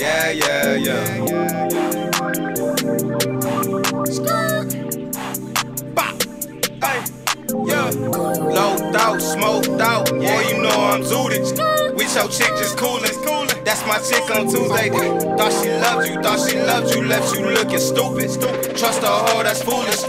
Yeah, yeah, yeah. Bop. Hey, yeah. Low out, smoked out. Boy, you know I'm zooted. With your chick just coolin'. That's my chick on Tuesday. Thought she loved you, thought she loved you, left you looking stupid. Trust her hoe, that's foolish.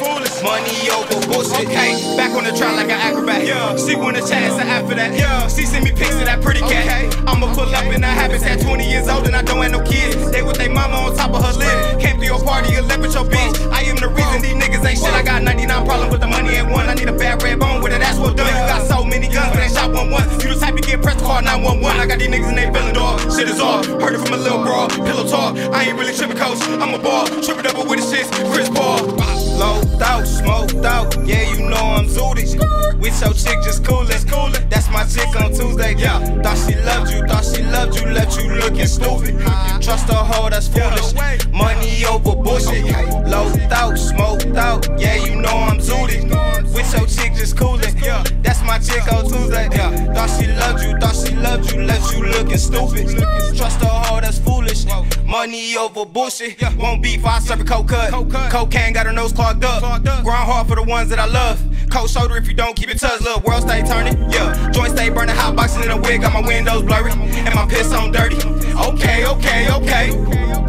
Money over bullshit. Hey, back on the track like an acrobat. Yeah. She want a chance and after that. Yeah. She send me pics of that pretty cat. I'ma pull up in a habitat 20 years old and I don't have no kids. They with their mama on top of her lid. Came to your party and left with your bitch. I am the reason these niggas ain't shit. I got 99 problems with the money ain't one. I need a bad red bone with it. That's what done. You got so many guns, but they shot one one. You the type to get pressed call 911. I got these niggas in they feeling dog. Shit is off. Heard it from a little bro. Pillow talk. I ain't really tripping coach. I'm a ball. Tripping double with the shits. Chris Paul. Low out, smoked out. Yeah, you know I'm zooted. With your chick just coolin'. coolin'. That's my chick on Tuesday. Yeah. Thought she loved you, thought she loved you, left you looking stupid. Trust her hoe, that's foolish. Money over bullshit. Low out, smoked out. Yeah, you know I'm zooted. With your chick just coolin'. Yeah. That's my chick on Tuesday. Yeah. Thought she loved you, thought she loved you, left you looking stupid. Trust her hoe, that's foolish. Money over bullshit. Won't beef, I serve a cold cut. Cocaine got her nose clogged up. Clogged up. Grind hard for the ones that I love. Cold shoulder if you don't keep it touched. Little world stay turning. Yeah. Joint stay burning, hot boxing in a wig. Got my windows blurry. And my piss on dirty. Okay, okay, okay.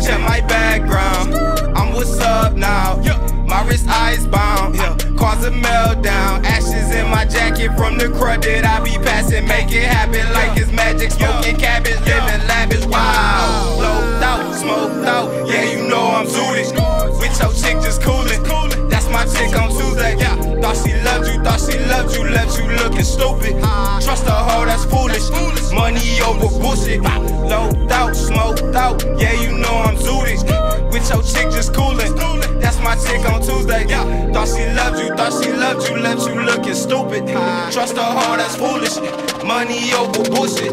Check my background. I'm what's up now. My wrist ice bound. Yeah. Cause a meltdown. Ashes in my jacket from the crud that I be passing. Make it happen like it's magic. Smoking cabbage, you, left you looking stupid. Trust a hoe, that's foolish. Money over bullshit. Low out, smoked out. Yeah, you know I'm zooted. With your chick just coolin'. That's my chick on Tuesday. Thought she loved you, thought she loved you, left you looking stupid. Trust a hoe, that's foolish. Money over bullshit.